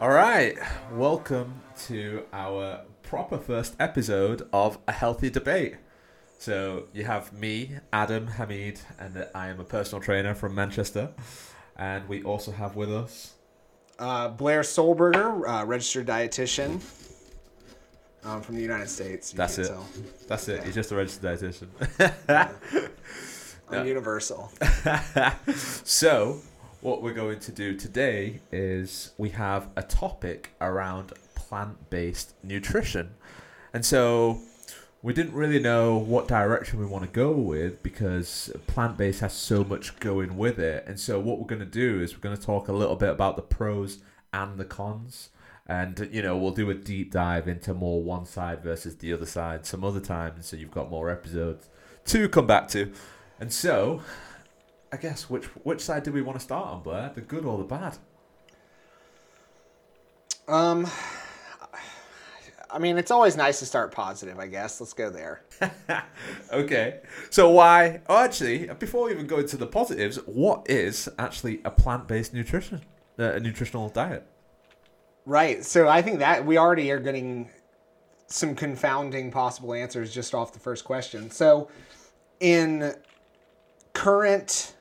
All right, welcome to our proper first episode of A Healthy Debate. So you have me, Adam Hamid, and I am a personal trainer from Manchester. And we also have with us. Uh, Blair Solberger, uh, registered dietitian um, from the United States. That's it. tell. That's it. He's just a registered dietitian. I'm universal. so, what we're going to do today is we have a topic around plant based nutrition. And so, we didn't really know what direction we want to go with because plant based has so much going with it. And so, what we're going to do is we're going to talk a little bit about the pros and the cons. And, you know, we'll do a deep dive into more one side versus the other side some other time. So, you've got more episodes to come back to. And so, I guess which which side do we want to start on, Blair? The good or the bad? Um, I mean, it's always nice to start positive, I guess. Let's go there. okay. So why? Oh, actually, before we even go into the positives, what is actually a plant-based nutrition, uh, a nutritional diet? Right. So I think that we already are getting some confounding possible answers just off the first question. So, in current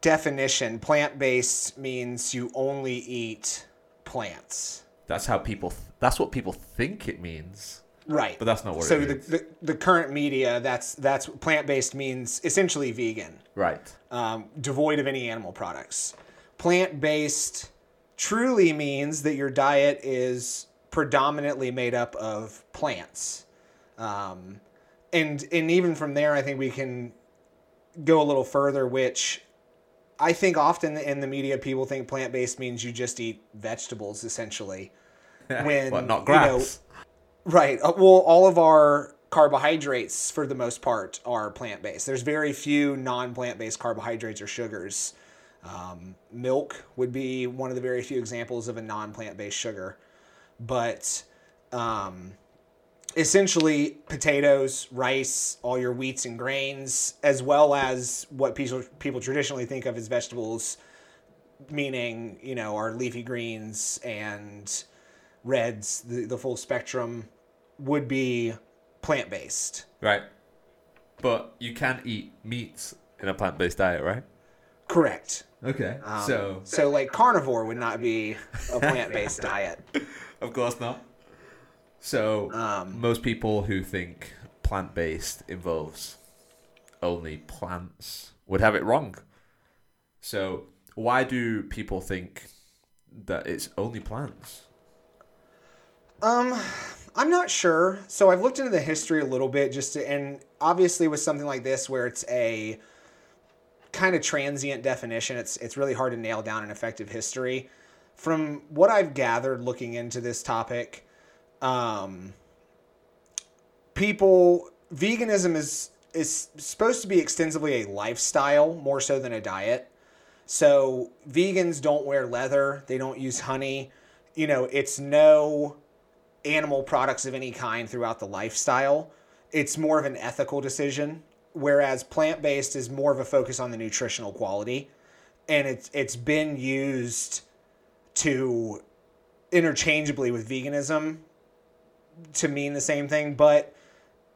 definition, plant based means you only eat plants. That's how people. That's what people think it means. Right. But that's not what it so the, the the current media that's that's plant based means essentially vegan, Right. um, devoid of any animal products. Plant based truly means that your diet is predominantly made up of plants, um, and and even from there, I think we can go a little further, which. I think often in the media, people think plant based means you just eat vegetables, essentially. When, not you know, grass. Right. Uh, well, all of our carbohydrates, for the most part, are plant based. There's very few non plant based carbohydrates or sugars. Um, milk would be one of the very few examples of a non plant based sugar. But um, essentially, potatoes, rice, all your wheats and grains, as well as what people, people traditionally think of as vegetables, meaning, you know, our leafy greens and reds, the, the full spectrum, would be plant based. Right. But you can eat meats in a plant-based diet, right? Correct. Okay. Um, so, so like carnivore would not be a plant based diet. of course not. So, Um, most people who think plant-based involves only plants would have it wrong. So, why do people think that it's only plants? Um, I'm not sure. So I've looked into the history a little bit, just to, and obviously with something like this where it's a kind of transient definition, it's it's really hard to nail down an effective history. From what I've gathered looking into this topic, um, people veganism is is supposed to be extensively a lifestyle more so than a diet. So vegans don't wear leather, they don't use honey. You know, it's no animal products of any kind throughout the lifestyle. It's more of an ethical decision, whereas plant based is more of a focus on the nutritional quality, and it's it's been used to interchangeably with veganism to mean the same thing, but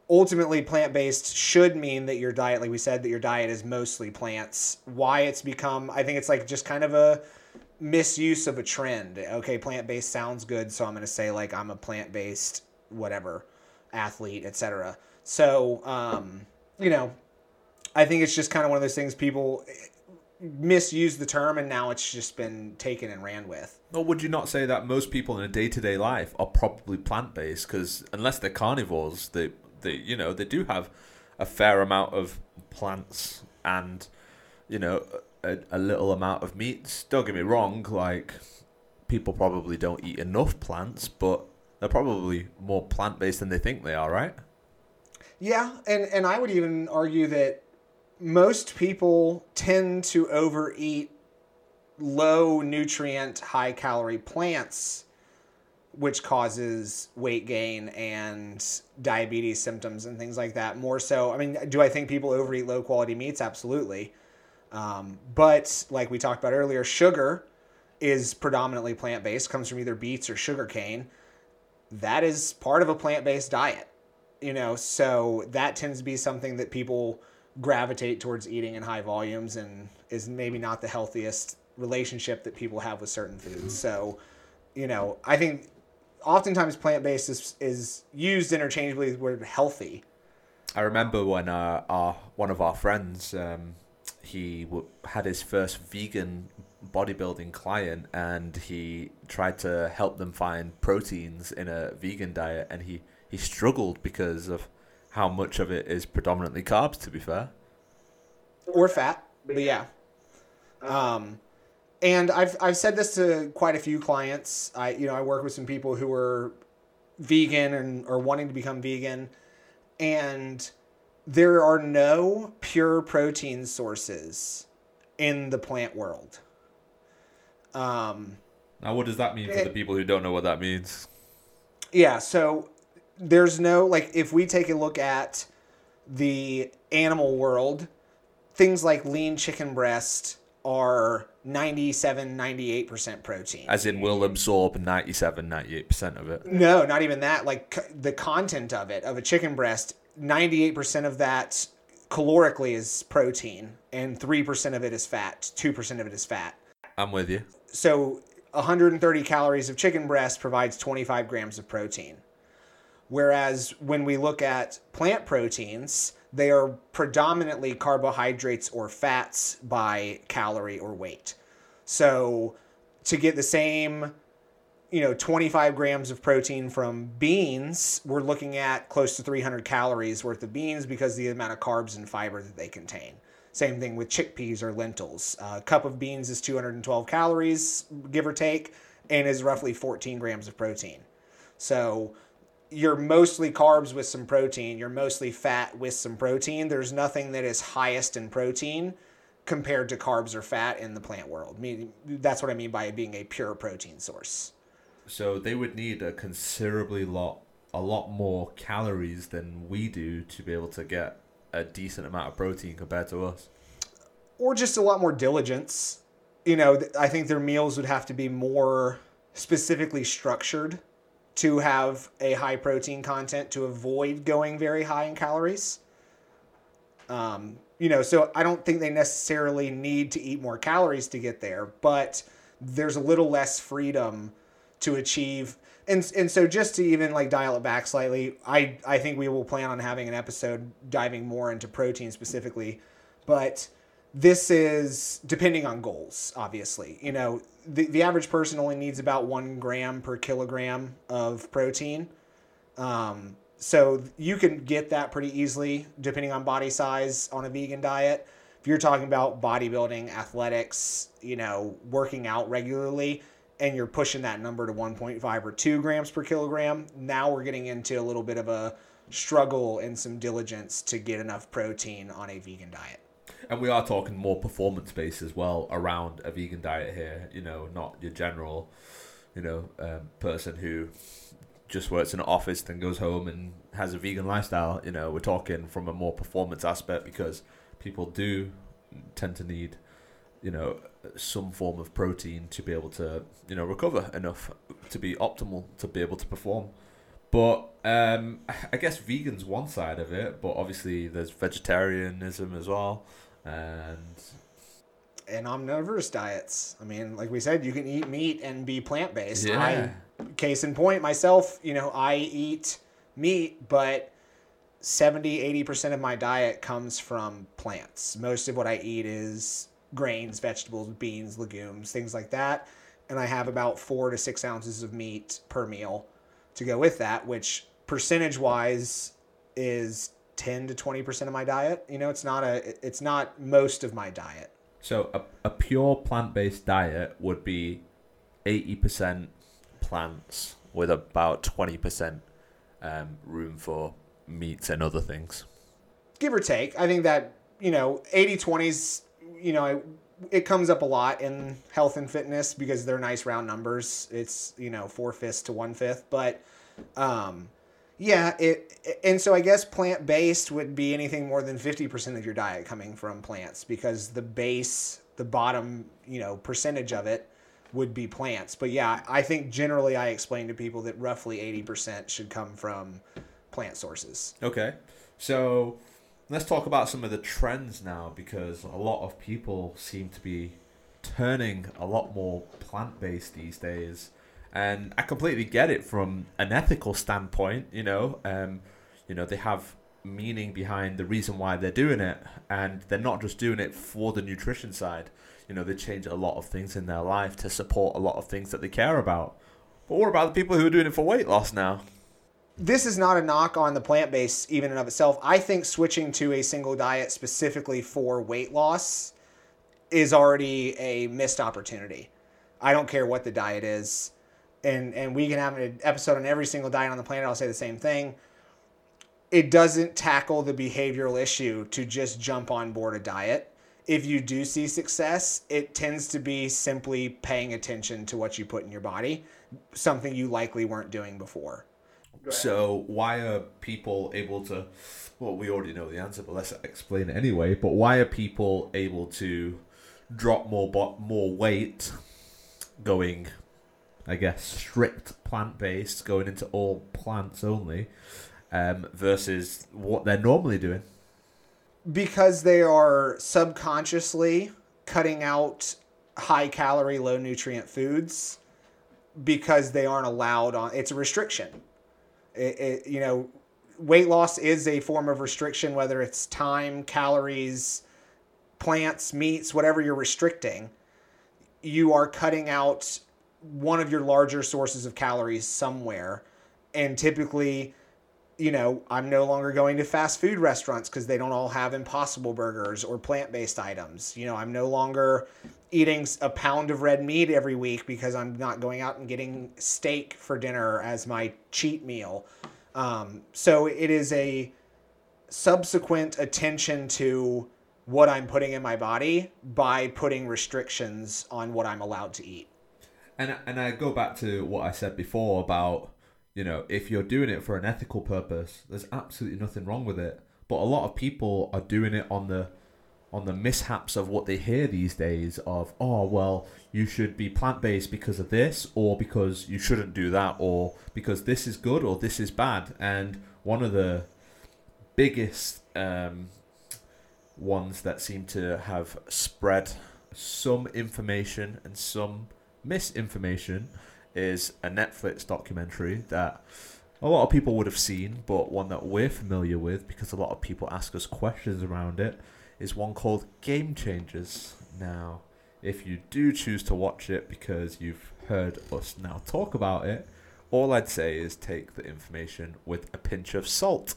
ultimately plant based should mean that your diet, like we said, that your diet is mostly plants. Why it's become, I think it's like just kind of a misuse of a trend. Okay, plant based sounds good, so I'm going to say like I'm a plant based whatever athlete, etc. So, um, you know, I think it's just kind of one of those things people misuse the term and now it's just been taken and ran with. Or would you not say that most people in a day-to-day life are probably plant-based? Because unless they're carnivores, they, they, you know, they do have a fair amount of plants and, you know, a, a little amount of meats. Don't get me wrong, like people probably don't eat enough plants, but they're probably more plant-based than they think they are, right? Yeah, and and I would even argue that most people tend to overeat low nutrient, high calorie plants, which causes weight gain and diabetes symptoms and things like that. More so, I mean, do I think people overeat low quality meats? Absolutely. Um, but like we talked about earlier, sugar is predominantly plant based, comes from either beets or sugarcane, that is part of a plant based diet. You know, so that tends to be something that people gravitate towards eating in high volumes and is maybe not the healthiest relationship that people have with certain foods. So, you know, I think oftentimes plant based is, is used interchangeably with the word healthy. I remember when uh, our one of our friends um, he w- had his first vegan bodybuilding client and he tried to help them find proteins in a vegan diet and he, he struggled because of how much of it is predominantly carbs to be fair. Or fat but yeah. Um, and I've, I've said this to quite a few clients. I you know i work with some people who are vegan and are wanting to become vegan. And there are no pure protein sources in the plant world. Um, now, what does that mean for it, the people who don't know what that means? Yeah, so there's no like if we take a look at the animal world, things like lean chicken breast are 97 98% protein. As in will absorb 97 98% of it. No not even that. Like the content of it of a chicken breast 98% of that calorically is protein and 3% of it is fat 2% of it is fat. I'm with you. So 130 calories of chicken breast provides 25 grams of protein. Whereas when we look at plant proteins, they are predominantly carbohydrates or fats by calorie or weight. So to get the same, you know, 25 grams of protein from beans, we're looking at close to 300 calories worth of beans because the amount of carbs and fiber that they contain. Same thing with chickpeas or lentils. A cup of beans is 212 calories, give or take, and is roughly 14 grams of protein. So you're mostly carbs with some protein, you're mostly fat with some protein. There's nothing that is highest in protein compared to carbs or fat in the plant world. I mean, that's what I mean by being a pure protein source. So they would need a considerably lot a lot more calories than we do to be able to get a decent amount of protein compared to us. Or just a lot more diligence. You know, I think their meals would have to be more specifically structured to have a high protein content to avoid going very high in calories. Um, you know, so I don't think they necessarily need to eat more calories to get there, but there's a little less freedom to achieve and and so just to even like dial it back slightly, I I think we will plan on having an episode diving more into protein specifically, but this is depending on goals. Obviously, you know the the average person only needs about one gram per kilogram of protein. Um, so you can get that pretty easily depending on body size on a vegan diet. If you're talking about bodybuilding, athletics, you know, working out regularly, and you're pushing that number to 1.5 or 2 grams per kilogram, now we're getting into a little bit of a struggle and some diligence to get enough protein on a vegan diet. And we are talking more performance based as well around a vegan diet here, you know, not your general, you know, um, person who just works in an office, then goes home and has a vegan lifestyle. You know, we're talking from a more performance aspect because people do tend to need you know some form of protein to be able to you know recover enough to be optimal to be able to perform but um, I guess vegan's one side of it, but obviously there's vegetarianism as well, and and omnivorous diets. I mean, like we said, you can eat meat and be plant based. Yeah. I, case in point, myself, you know, I eat meat, but 70, 80% of my diet comes from plants. Most of what I eat is grains, vegetables, beans, legumes, things like that. And I have about four to six ounces of meat per meal to go with that, which percentage wise is 10 to 20% of my diet. You know, it's not a, it's not most of my diet. So a, a pure plant-based diet would be 80% plants with about 20% um, room for meats and other things. Give or take. I think that, you know, 80 20s you know, it comes up a lot in health and fitness because they're nice round numbers. It's you know four fifths to one fifth, but um, yeah, it and so I guess plant based would be anything more than fifty percent of your diet coming from plants because the base, the bottom, you know, percentage of it would be plants. But yeah, I think generally I explain to people that roughly 80% should come from plant sources. Okay. So let's talk about some of the trends now because a lot of people seem to be turning a lot more plant based these days. And I completely get it from an ethical standpoint, you know. Um, you know, they have meaning behind the reason why they're doing it. And they're not just doing it for the nutrition side. You know they change a lot of things in their life to support a lot of things that they care about. But what about the people who are doing it for weight loss now? This is not a knock on the plant based even and of itself. I think switching to a single diet specifically for weight loss is already a missed opportunity. I don't care what the diet is and and we can have an episode on every single diet on the planet i'll say the same thing it doesn't tackle the behavioral issue to just jump on board a diet. If you do see success, it tends to be simply paying attention to what you put in your body, something you likely weren't doing before. So, why are people able to? Well, we already know the answer, but let's explain it anyway. But why are people able to drop more more weight, going, I guess, strict plant based, going into all plants only, um, versus what they're normally doing? Because they are subconsciously cutting out high calorie, low nutrient foods because they aren't allowed on. It's a restriction. It, it, you know, weight loss is a form of restriction, whether it's time, calories, plants, meats, whatever you're restricting. You are cutting out one of your larger sources of calories somewhere, and typically you know, I'm no longer going to fast food restaurants because they don't all have impossible burgers or plant based items. You know, I'm no longer eating a pound of red meat every week because I'm not going out and getting steak for dinner as my cheat meal. Um, so it is a subsequent attention to what I'm putting in my body by putting restrictions on what I'm allowed to eat. And and I go back to what I said before about you know, if you're doing it for an ethical purpose, there's absolutely nothing wrong with it. But a lot of people are doing it on the on the mishaps of what they hear these days of oh well you should be plant-based because of this or because you shouldn't do that or because this is good or this is bad and one of the biggest um, ones that seem to have spread some information and some misinformation is a Netflix documentary that a lot of people would have seen, but one that we're familiar with because a lot of people ask us questions around it is one called Game Changers. Now, if you do choose to watch it because you've heard us now talk about it, all I'd say is take the information with a pinch of salt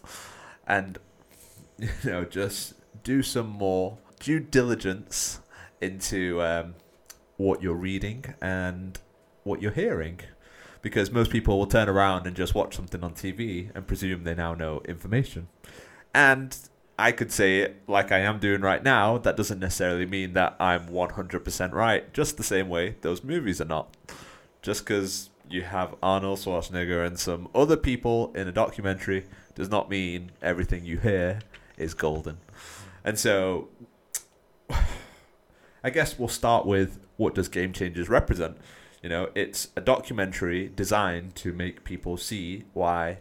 and you know just do some more due diligence into um, what you're reading and what you're hearing because most people will turn around and just watch something on TV and presume they now know information. And I could say it like I am doing right now, that doesn't necessarily mean that I'm 100% right, just the same way those movies are not. Just because you have Arnold Schwarzenegger and some other people in a documentary does not mean everything you hear is golden. And so I guess we'll start with what does Game Changers represent? You know, it's a documentary designed to make people see why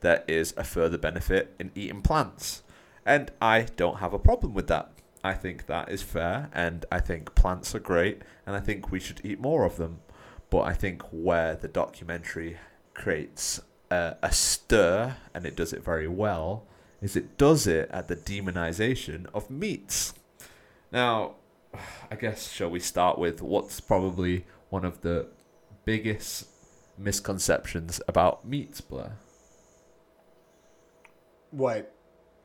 there is a further benefit in eating plants. And I don't have a problem with that. I think that is fair, and I think plants are great, and I think we should eat more of them. But I think where the documentary creates a, a stir, and it does it very well, is it does it at the demonization of meats. Now, I guess, shall we start with what's probably one of the biggest misconceptions about meats, Blair? What?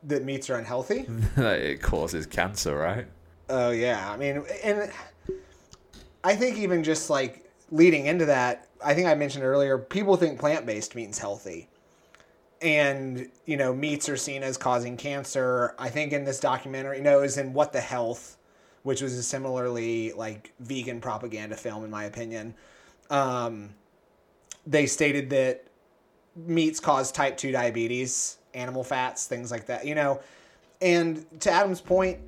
That meats are unhealthy? it causes cancer, right? Oh yeah. I mean, and I think even just like leading into that, I think I mentioned earlier, people think plant-based means healthy. And, you know, meats are seen as causing cancer. I think in this documentary, you know, is in What the Health, which was a similarly like vegan propaganda film, in my opinion. Um, they stated that meats cause type 2 diabetes, animal fats, things like that, you know. And to Adam's point,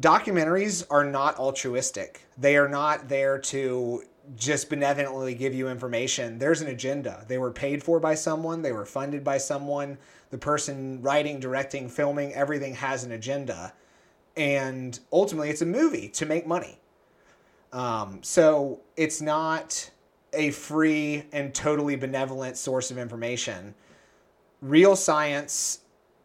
documentaries are not altruistic. They are not there to just benevolently give you information. There's an agenda. They were paid for by someone, they were funded by someone. The person writing, directing, filming, everything has an agenda. And ultimately, it's a movie to make money. Um, so it's not a free and totally benevolent source of information. Real science,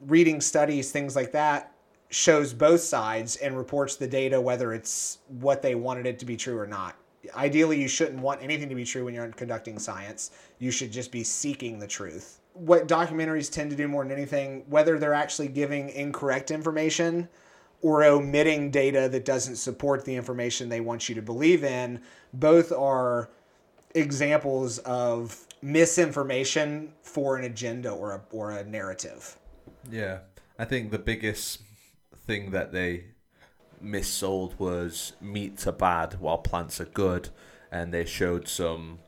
reading studies, things like that, shows both sides and reports the data, whether it's what they wanted it to be true or not. Ideally, you shouldn't want anything to be true when you're conducting science. You should just be seeking the truth. What documentaries tend to do more than anything, whether they're actually giving incorrect information or omitting data that doesn't support the information they want you to believe in, both are examples of misinformation for an agenda or a, or a narrative. Yeah. I think the biggest thing that they missold was meats are bad while plants are good, and they showed some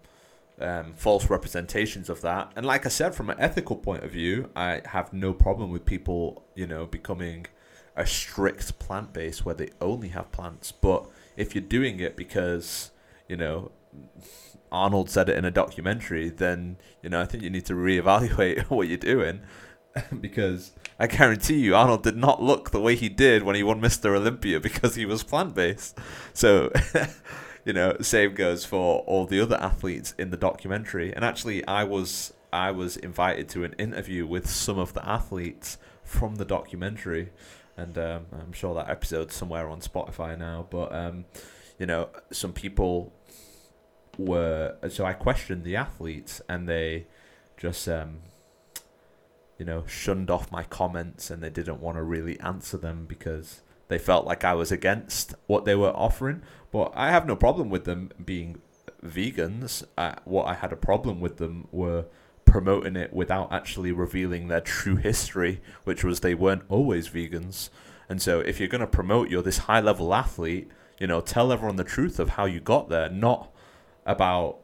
um, false representations of that. And like I said, from an ethical point of view, I have no problem with people, you know, becoming a strict plant base where they only have plants. But if you're doing it because, you know, Arnold said it in a documentary, then you know I think you need to reevaluate what you're doing because I guarantee you Arnold did not look the way he did when he won Mr. Olympia because he was plant based. So you know, same goes for all the other athletes in the documentary. And actually, I was I was invited to an interview with some of the athletes from the documentary, and um, I'm sure that episode's somewhere on Spotify now. But um, you know, some people were so I questioned the athletes, and they just um, you know shunned off my comments, and they didn't want to really answer them because they felt like I was against what they were offering. But I have no problem with them being vegans. What I had a problem with them were promoting it without actually revealing their true history, which was they weren't always vegans. And so if you're going to promote you're this high level athlete, you know, tell everyone the truth of how you got there, not about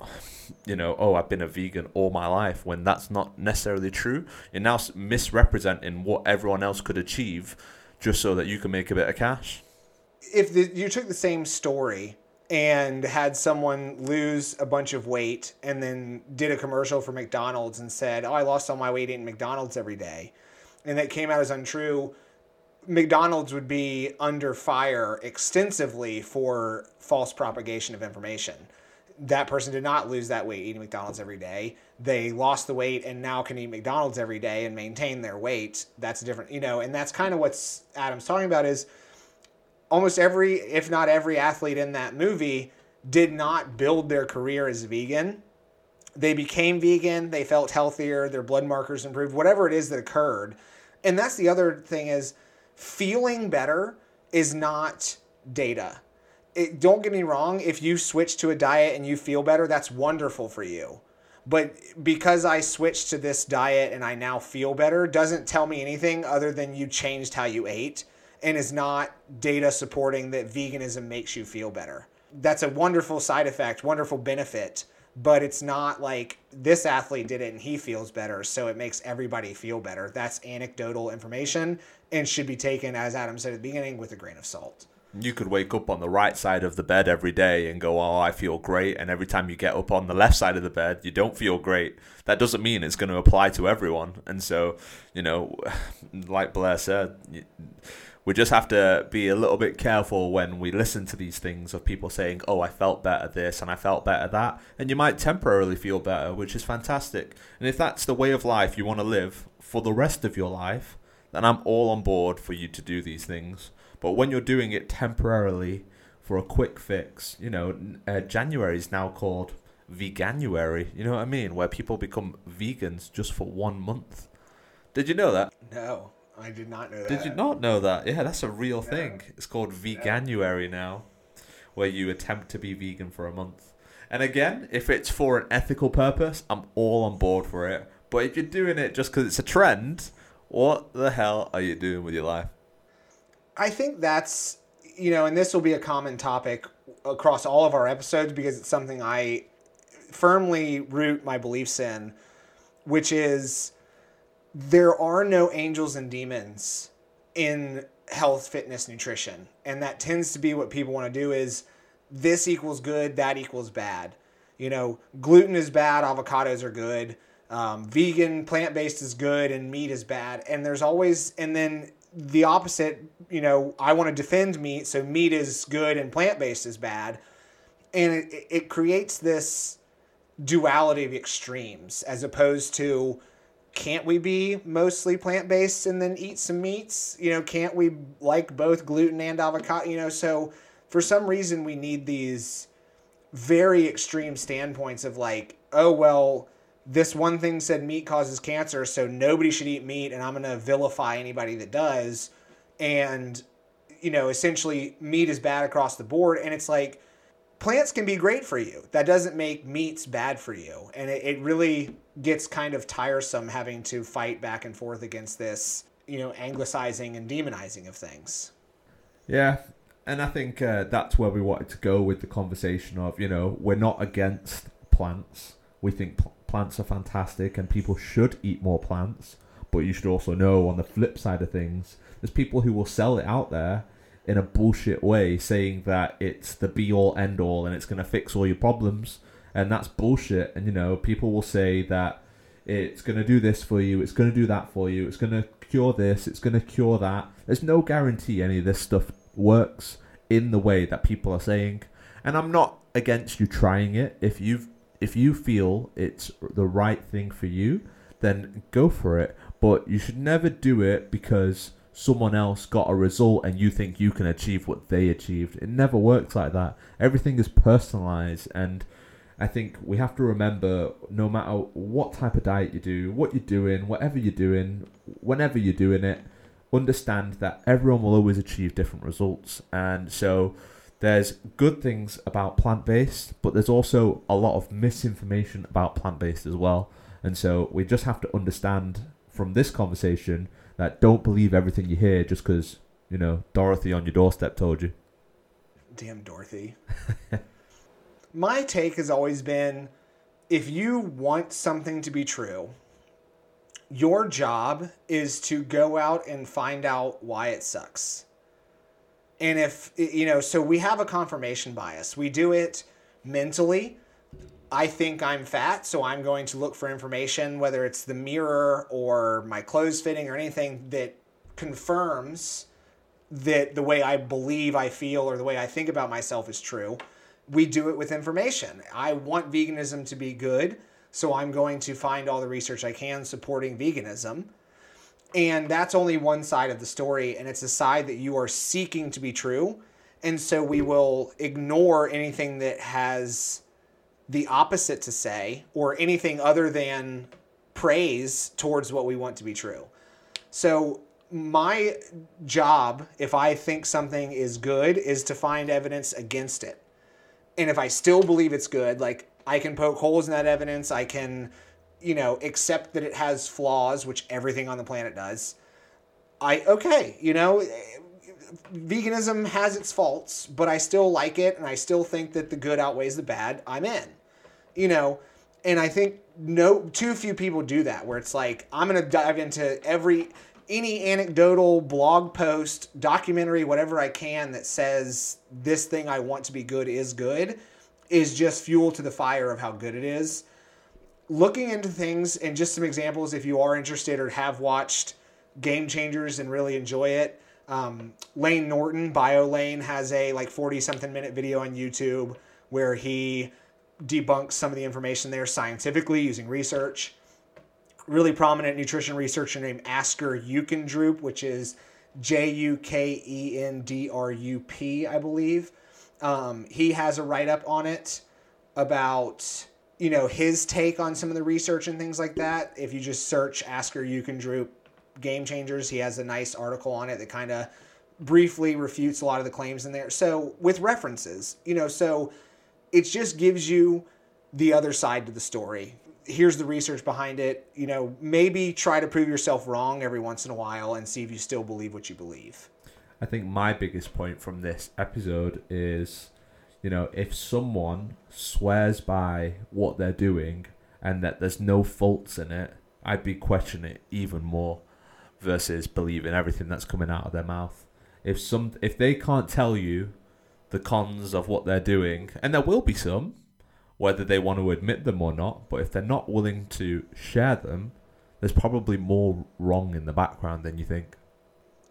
you know, oh, I've been a vegan all my life when that's not necessarily true. You're now misrepresenting what everyone else could achieve just so that you can make a bit of cash. If the, you took the same story and had someone lose a bunch of weight and then did a commercial for McDonald's and said, "Oh, I lost all my weight eating McDonald's every day," and that came out as untrue, McDonald's would be under fire extensively for false propagation of information. That person did not lose that weight eating McDonald's every day. They lost the weight and now can eat McDonald's every day and maintain their weight. That's different, you know, and that's kind of what Adam's talking about is almost every, if not every athlete in that movie did not build their career as vegan. They became vegan, they felt healthier, their blood markers improved, whatever it is that occurred. And that's the other thing is feeling better is not data. It, don't get me wrong, if you switch to a diet and you feel better, that's wonderful for you. But because I switched to this diet and I now feel better doesn't tell me anything other than you changed how you ate and is not data supporting that veganism makes you feel better. That's a wonderful side effect, wonderful benefit, but it's not like this athlete did it and he feels better, so it makes everybody feel better. That's anecdotal information and should be taken, as Adam said at the beginning, with a grain of salt. You could wake up on the right side of the bed every day and go, Oh, I feel great. And every time you get up on the left side of the bed, you don't feel great. That doesn't mean it's going to apply to everyone. And so, you know, like Blair said, we just have to be a little bit careful when we listen to these things of people saying, "Oh, I felt better this and I felt better that," and you might temporarily feel better, which is fantastic. And if that's the way of life you want to live for the rest of your life, then I'm all on board for you to do these things. But when you're doing it temporarily for a quick fix, you know, uh, January is now called Veganuary. You know what I mean? Where people become vegans just for one month. Did you know that? No. I did not know that. Did you not know that? Yeah, that's a real thing. It's called Veganuary now, where you attempt to be vegan for a month. And again, if it's for an ethical purpose, I'm all on board for it. But if you're doing it just because it's a trend, what the hell are you doing with your life? I think that's, you know, and this will be a common topic across all of our episodes because it's something I firmly root my beliefs in, which is there are no angels and demons in health fitness nutrition and that tends to be what people want to do is this equals good, that equals bad. You know, gluten is bad, avocados are good. Um, vegan, plant based is good, and meat is bad. And there's always, and then the opposite, you know, I want to defend meat, so meat is good and plant based is bad. And it, it creates this duality of extremes as opposed to can't we be mostly plant based and then eat some meats? You know, can't we like both gluten and avocado? You know, so for some reason we need these very extreme standpoints of like, oh, well, this one thing said meat causes cancer, so nobody should eat meat, and I'm going to vilify anybody that does. And, you know, essentially meat is bad across the board. And it's like, plants can be great for you. That doesn't make meats bad for you. And it, it really gets kind of tiresome having to fight back and forth against this, you know, anglicizing and demonizing of things. Yeah. And I think uh, that's where we wanted to go with the conversation of, you know, we're not against plants. We think pl- plants are fantastic and people should eat more plants. But you should also know on the flip side of things, there's people who will sell it out there in a bullshit way saying that it's the be all end all and it's going to fix all your problems. And that's bullshit. And you know people will say that it's going to do this for you it's going to do that for you it's going to cure this it's going to cure that. There's no guarantee any of this stuff works in the way that people are saying. And i'm not against you trying it. If you if you feel it's the right thing for you then go for it. But you should never do it because someone else got a result and you think you can achieve what they achieved. It never works like that. Everything is personalized and I think we have to remember no matter what type of diet you do, what you're doing, whatever you're doing, whenever you're doing it, understand that everyone will always achieve different results. And so there's good things about plant based, but there's also a lot of misinformation about plant based as well. And so we just have to understand from this conversation that don't believe everything you hear just because you know Dorothy on your doorstep told you. Damn Dorothy. My take has always been if you want something to be true, your job is to go out and find out why it sucks. And if, you know, so we have a confirmation bias. We do it mentally I think I'm fat, so I'm going to look for information, whether it's the mirror or my clothes fitting or anything that confirms that the way I believe I feel or the way I think about myself is true. We do it with information. I want veganism to be good, so I'm going to find all the research I can supporting veganism. And that's only one side of the story, and it's a side that you are seeking to be true. And so we will ignore anything that has the opposite to say or anything other than praise towards what we want to be true. So, my job, if I think something is good, is to find evidence against it. And if I still believe it's good, like I can poke holes in that evidence, I can, you know, accept that it has flaws, which everything on the planet does. I, okay, you know, veganism has its faults, but I still like it and I still think that the good outweighs the bad. I'm in you know, and I think no too few people do that where it's like I'm gonna dive into every any anecdotal blog post, documentary, whatever I can that says this thing I want to be good is good is just fuel to the fire of how good it is. Looking into things and just some examples if you are interested or have watched Game Changers and really enjoy it. Um, Layne Norton, BioLayne, has a like 40 something minute video on YouTube where he debunks some of the information there scientifically using research. Really prominent nutrition researcher named Asker Jeukendrup, which is J U K E N D R U P, I believe. Um, he has a write up on it about you know his take on some of the research and things like that. If you just search Asker Jeukendrup game changers, he has a nice article on it that kind of briefly refutes a lot of the claims in there. So with references, you know, so it just gives you the other side to the story. Here's the research behind it. You know, maybe try to prove yourself wrong every once in a while and see if you still believe what you believe. I think my biggest point from this episode is, you know, if someone swears by what they're doing and that there's no faults in it, I'd be questioning it even more versus believing everything that's coming out of their mouth. If some if they can't tell you the cons of what they're doing, and there will be some, whether they want to admit them or not. But if they're not willing to share them, there's probably more wrong in the background than you think.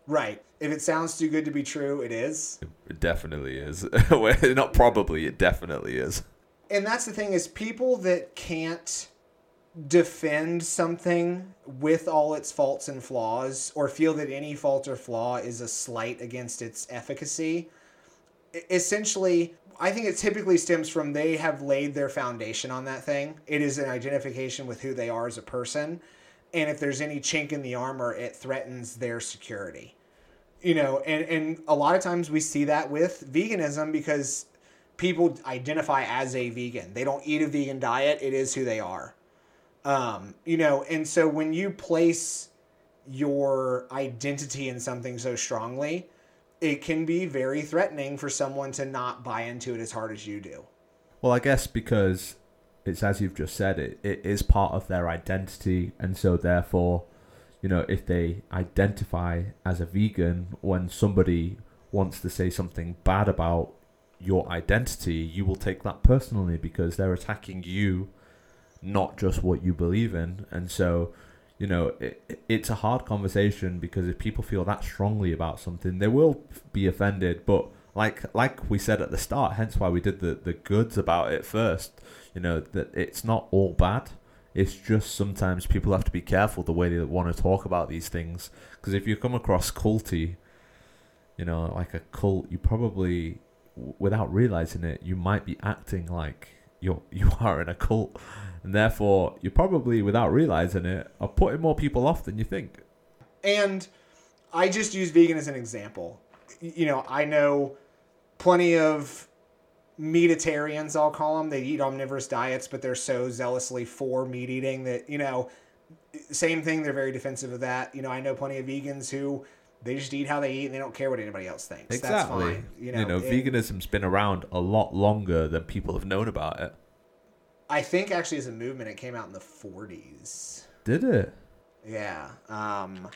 Right. If it sounds too good to be true, it is. It definitely is. not probably, it definitely is. And that's the thing is people that can't defend something with all its faults and flaws or feel that any fault or flaw is a slight against its efficacy essentially I think it typically stems from they have laid their foundation on that thing. It is an identification with who they are as a person. And if there's any chink in the armor, it threatens their security. You know, and, and a lot of times we see that with veganism because people identify as a vegan. They don't eat a vegan diet, it is who they are. Um, you know, and so when you place your identity in something so strongly, it can be very threatening for someone to not buy into it as hard as you do. Well, I guess because it's as you've just said, it, it is part of their identity, and so therefore, you know, if they identify as a vegan, when somebody wants to say something bad about your identity, you will take that personally because they're attacking you, not just what you believe in, and so you know, it, it's a hard conversation because if people feel that strongly about something, they will be offended. But like like we said at the start, hence why we did the the goods about it first. You know that it's not all bad. It's just sometimes people have to be careful the way they want to talk about these things because if you come across culty, you know, like a cult, you probably, without realizing it, you might be acting like you you are in a cult and therefore you're probably, without realizing it, are putting more people off than you think. And I just use vegan as an example. You know, I know plenty of meatitarians, I'll call them. They eat omnivorous diets, but they're so zealously for meat eating that, you know, same thing, they're very defensive of that. You know, I know plenty of vegans who they just eat how they eat and they don't care what anybody else thinks. Exactly. You know, you know and, veganism's been around a lot longer than people have known about it. I think actually as a movement, it came out in the 40s. Did it? Yeah. Um,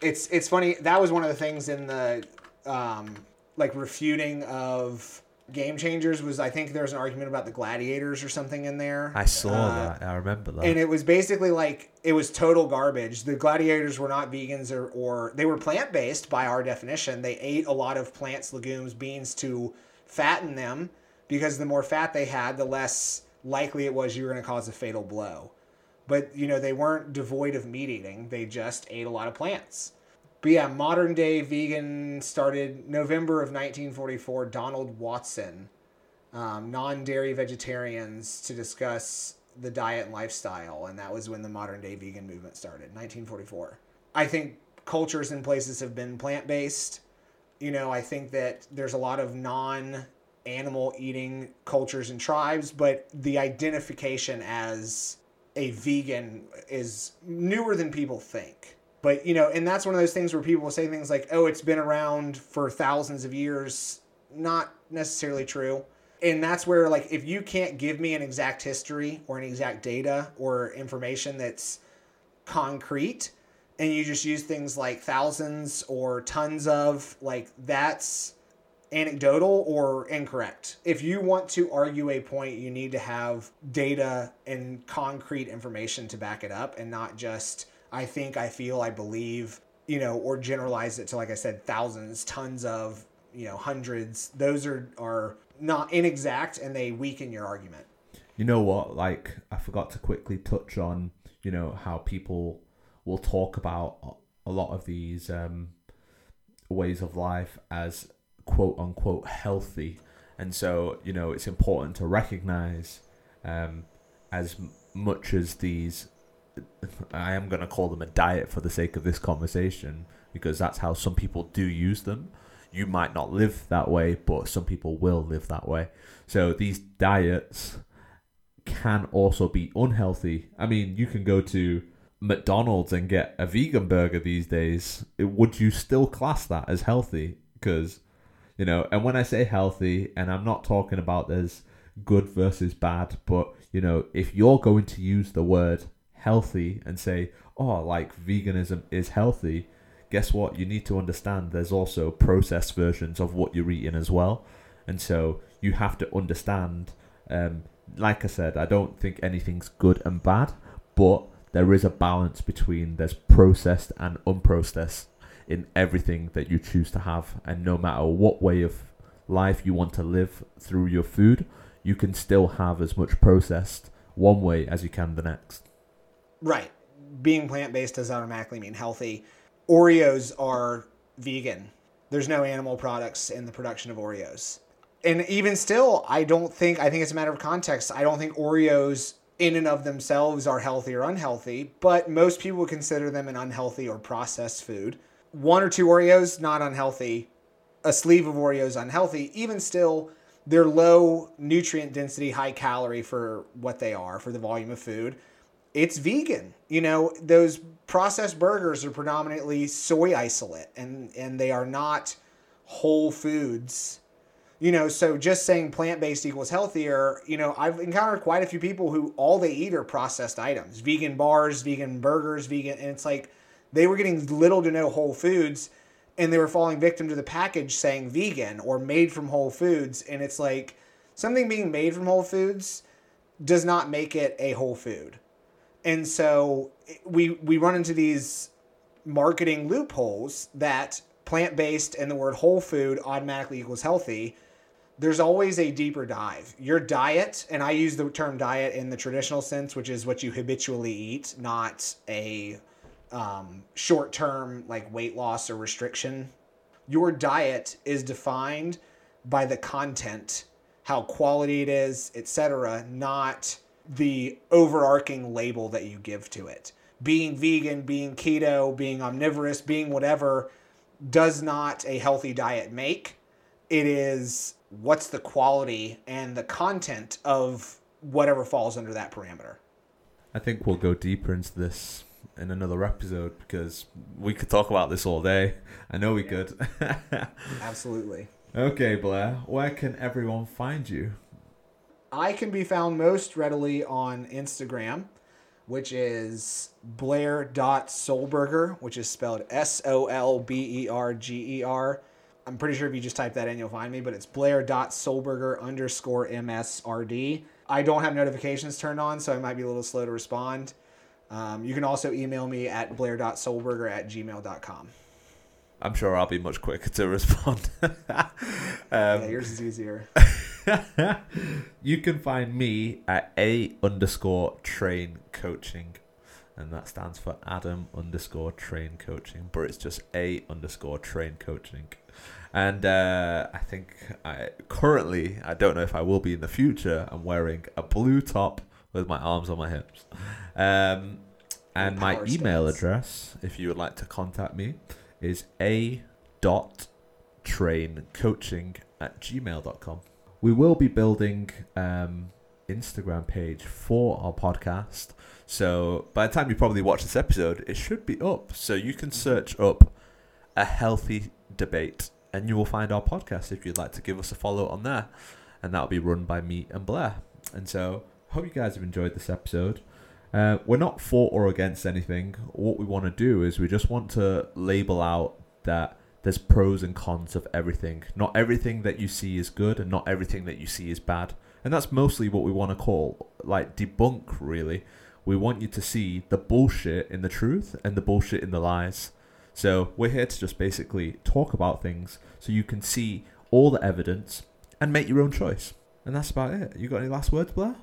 it's it's funny. That was one of the things in the um, like refuting of game changers was I think there was an argument about the gladiators or something in there. I saw uh, that. I remember that. And it was basically like it was total garbage. The gladiators were not vegans or, or they were plant based by our definition. They ate a lot of plants, legumes, beans to fatten them because the more fat they had, the less likely it was you were going to cause a fatal blow. But, you know, they weren't devoid of meat eating, they just ate a lot of plants. But yeah, modern day vegan started November of 1944. Donald Watson, um, non dairy vegetarians, to discuss the diet and lifestyle. And that was when the modern day vegan movement started, 1944. I think cultures and places have been plant based. You know, I think that there's a lot of non animal eating cultures and tribes, but the identification as a vegan is newer than people think. But, you know, and that's one of those things where people will say things like, oh, it's been around for thousands of years. Not necessarily true. And that's where, like, if you can't give me an exact history or an exact data or information that's concrete, and you just use things like thousands or tons of, like, that's anecdotal or incorrect. If you want to argue a point, you need to have data and concrete information to back it up and not just, I think, I feel, I believe, you know, or generalize it to, like I said, thousands, tons of, you know, hundreds. Those are, are not inexact and they weaken your argument. You know what? Like, I forgot to quickly touch on, you know, how people will talk about a lot of these um, ways of life as quote unquote healthy. And so, you know, it's important to recognize um, as much as these, I am going to call them a diet for the sake of this conversation, because that's how some people do use them. You might not live that way, but some people will live that way. So these diets can also be unhealthy. I mean, you can go to McDonald's and get a vegan burger these days. Would you still class that as healthy? Because you know, and when I say healthy, and I'm not talking about there's good versus bad, but you know, if you're going to use the word healthy and say, oh, like veganism is healthy, guess what? You need to understand there's also processed versions of what you're eating as well. and so you have to understand. Um, like I said, I don't think anything's good and bad, but there is a balance between there's processed and unprocessed in everything that you choose to have, and no matter what way of life you want to live through your food, you can still have as much processed one way as you can the next. Right. Being plant based does automatically mean healthy. Oreos are vegan. There's no animal products in the production of Oreos. And even still, I don't think, I think it's a matter of context. I don't think Oreos in and of themselves are healthy or unhealthy, but most people would consider them an unhealthy or processed food. One or two Oreos, not unhealthy. A sleeve of Oreos, unhealthy. Even still, they're low nutrient density, high calorie for what they are, for the volume of food. It's vegan. You know, those processed burgers are predominantly soy isolate and, and they are not whole foods. You know, so just saying plant based equals healthier, you know, I've encountered quite a few people who all they eat are processed items vegan bars, vegan burgers, vegan. And it's like they were getting little to no whole foods and they were falling victim to the package saying vegan or made from whole foods and it's like something being made from whole foods does not make it a whole food and so we we run into these marketing loopholes that plant-based and the word whole food automatically equals healthy there's always a deeper dive your diet and i use the term diet in the traditional sense which is what you habitually eat not a um, short term like weight loss or restriction. Your diet is defined by the content, how quality it is, etc., not the overarching label that you give to it. Being vegan, being keto, being omnivorous, being whatever does not a healthy diet make. It is what's the quality and the content of whatever falls under that parameter. I think we'll go deeper into this in another episode because we could talk about this all day. I know we yeah. could. Absolutely. Okay, Blair, where can everyone find you? I can be found most readily on Instagram, which is blair.solberger, which is spelled S O L B E R G E R. I'm pretty sure if you just type that in, you'll find me, but it's blair.solberger underscore MSRD. I don't have notifications turned on, so I might be a little slow to respond. Um, you can also email me at blair.solberger at gmail.com. I'm sure I'll be much quicker to respond. um, yeah, yours is easier. you can find me at a underscore train coaching, and that stands for Adam underscore train coaching, but it's just a underscore train coaching. And uh, I think I currently I don't know if I will be in the future. I'm wearing a blue top with my arms on my hips. Um, and my email address, if you would like to contact me, is a dot train coaching at gmail.com. We will be building um Instagram page for our podcast. So by the time you probably watch this episode, it should be up. So you can search up a healthy debate and you will find our podcast if you'd like to give us a follow on there. And that'll be run by me and Blair. And so hope you guys have enjoyed this episode. Uh, we're not for or against anything. What we want to do is we just want to label out that there's pros and cons of everything. Not everything that you see is good, and not everything that you see is bad. And that's mostly what we want to call like debunk. Really, we want you to see the bullshit in the truth and the bullshit in the lies. So we're here to just basically talk about things so you can see all the evidence and make your own choice. And that's about it. You got any last words, Blair?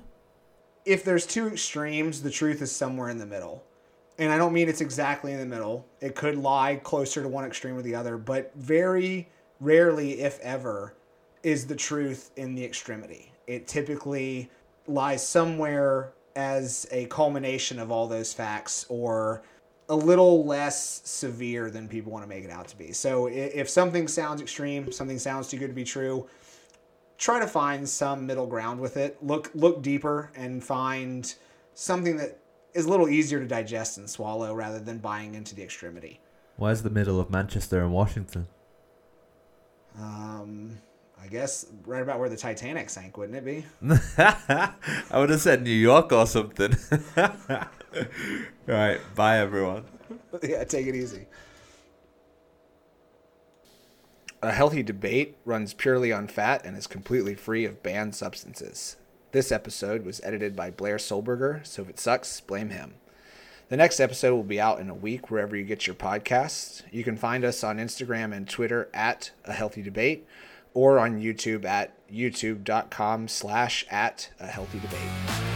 if there's two extremes, the truth is somewhere in the middle. And I don't mean it's exactly in the middle. It could lie closer to one extreme or the other, but very rarely, if ever, is the truth in the extremity. It typically lies somewhere as a culmination of all those facts or a little less severe than people want to make it out to be. So if something sounds extreme, something sounds too good to be true, try to find some middle ground with it. Look look deeper and find something that is a little easier to digest and swallow rather than buying into the extremity. Where's the middle of Manchester and Washington? Um, I guess right about where the Titanic sank, wouldn't it be? I would have said New York or something. All right, bye everyone. yeah, take it easy. A Healthy Debate runs purely on fat and is completely free of banned substances. This episode was edited by Blair Solberger, so if it sucks, blame him. The next episode will be out in a week wherever you get your podcasts. You can find us on Instagram and Twitter at A Healthy Debate or on YouTube at youtube.com slash at A Healthy Debate.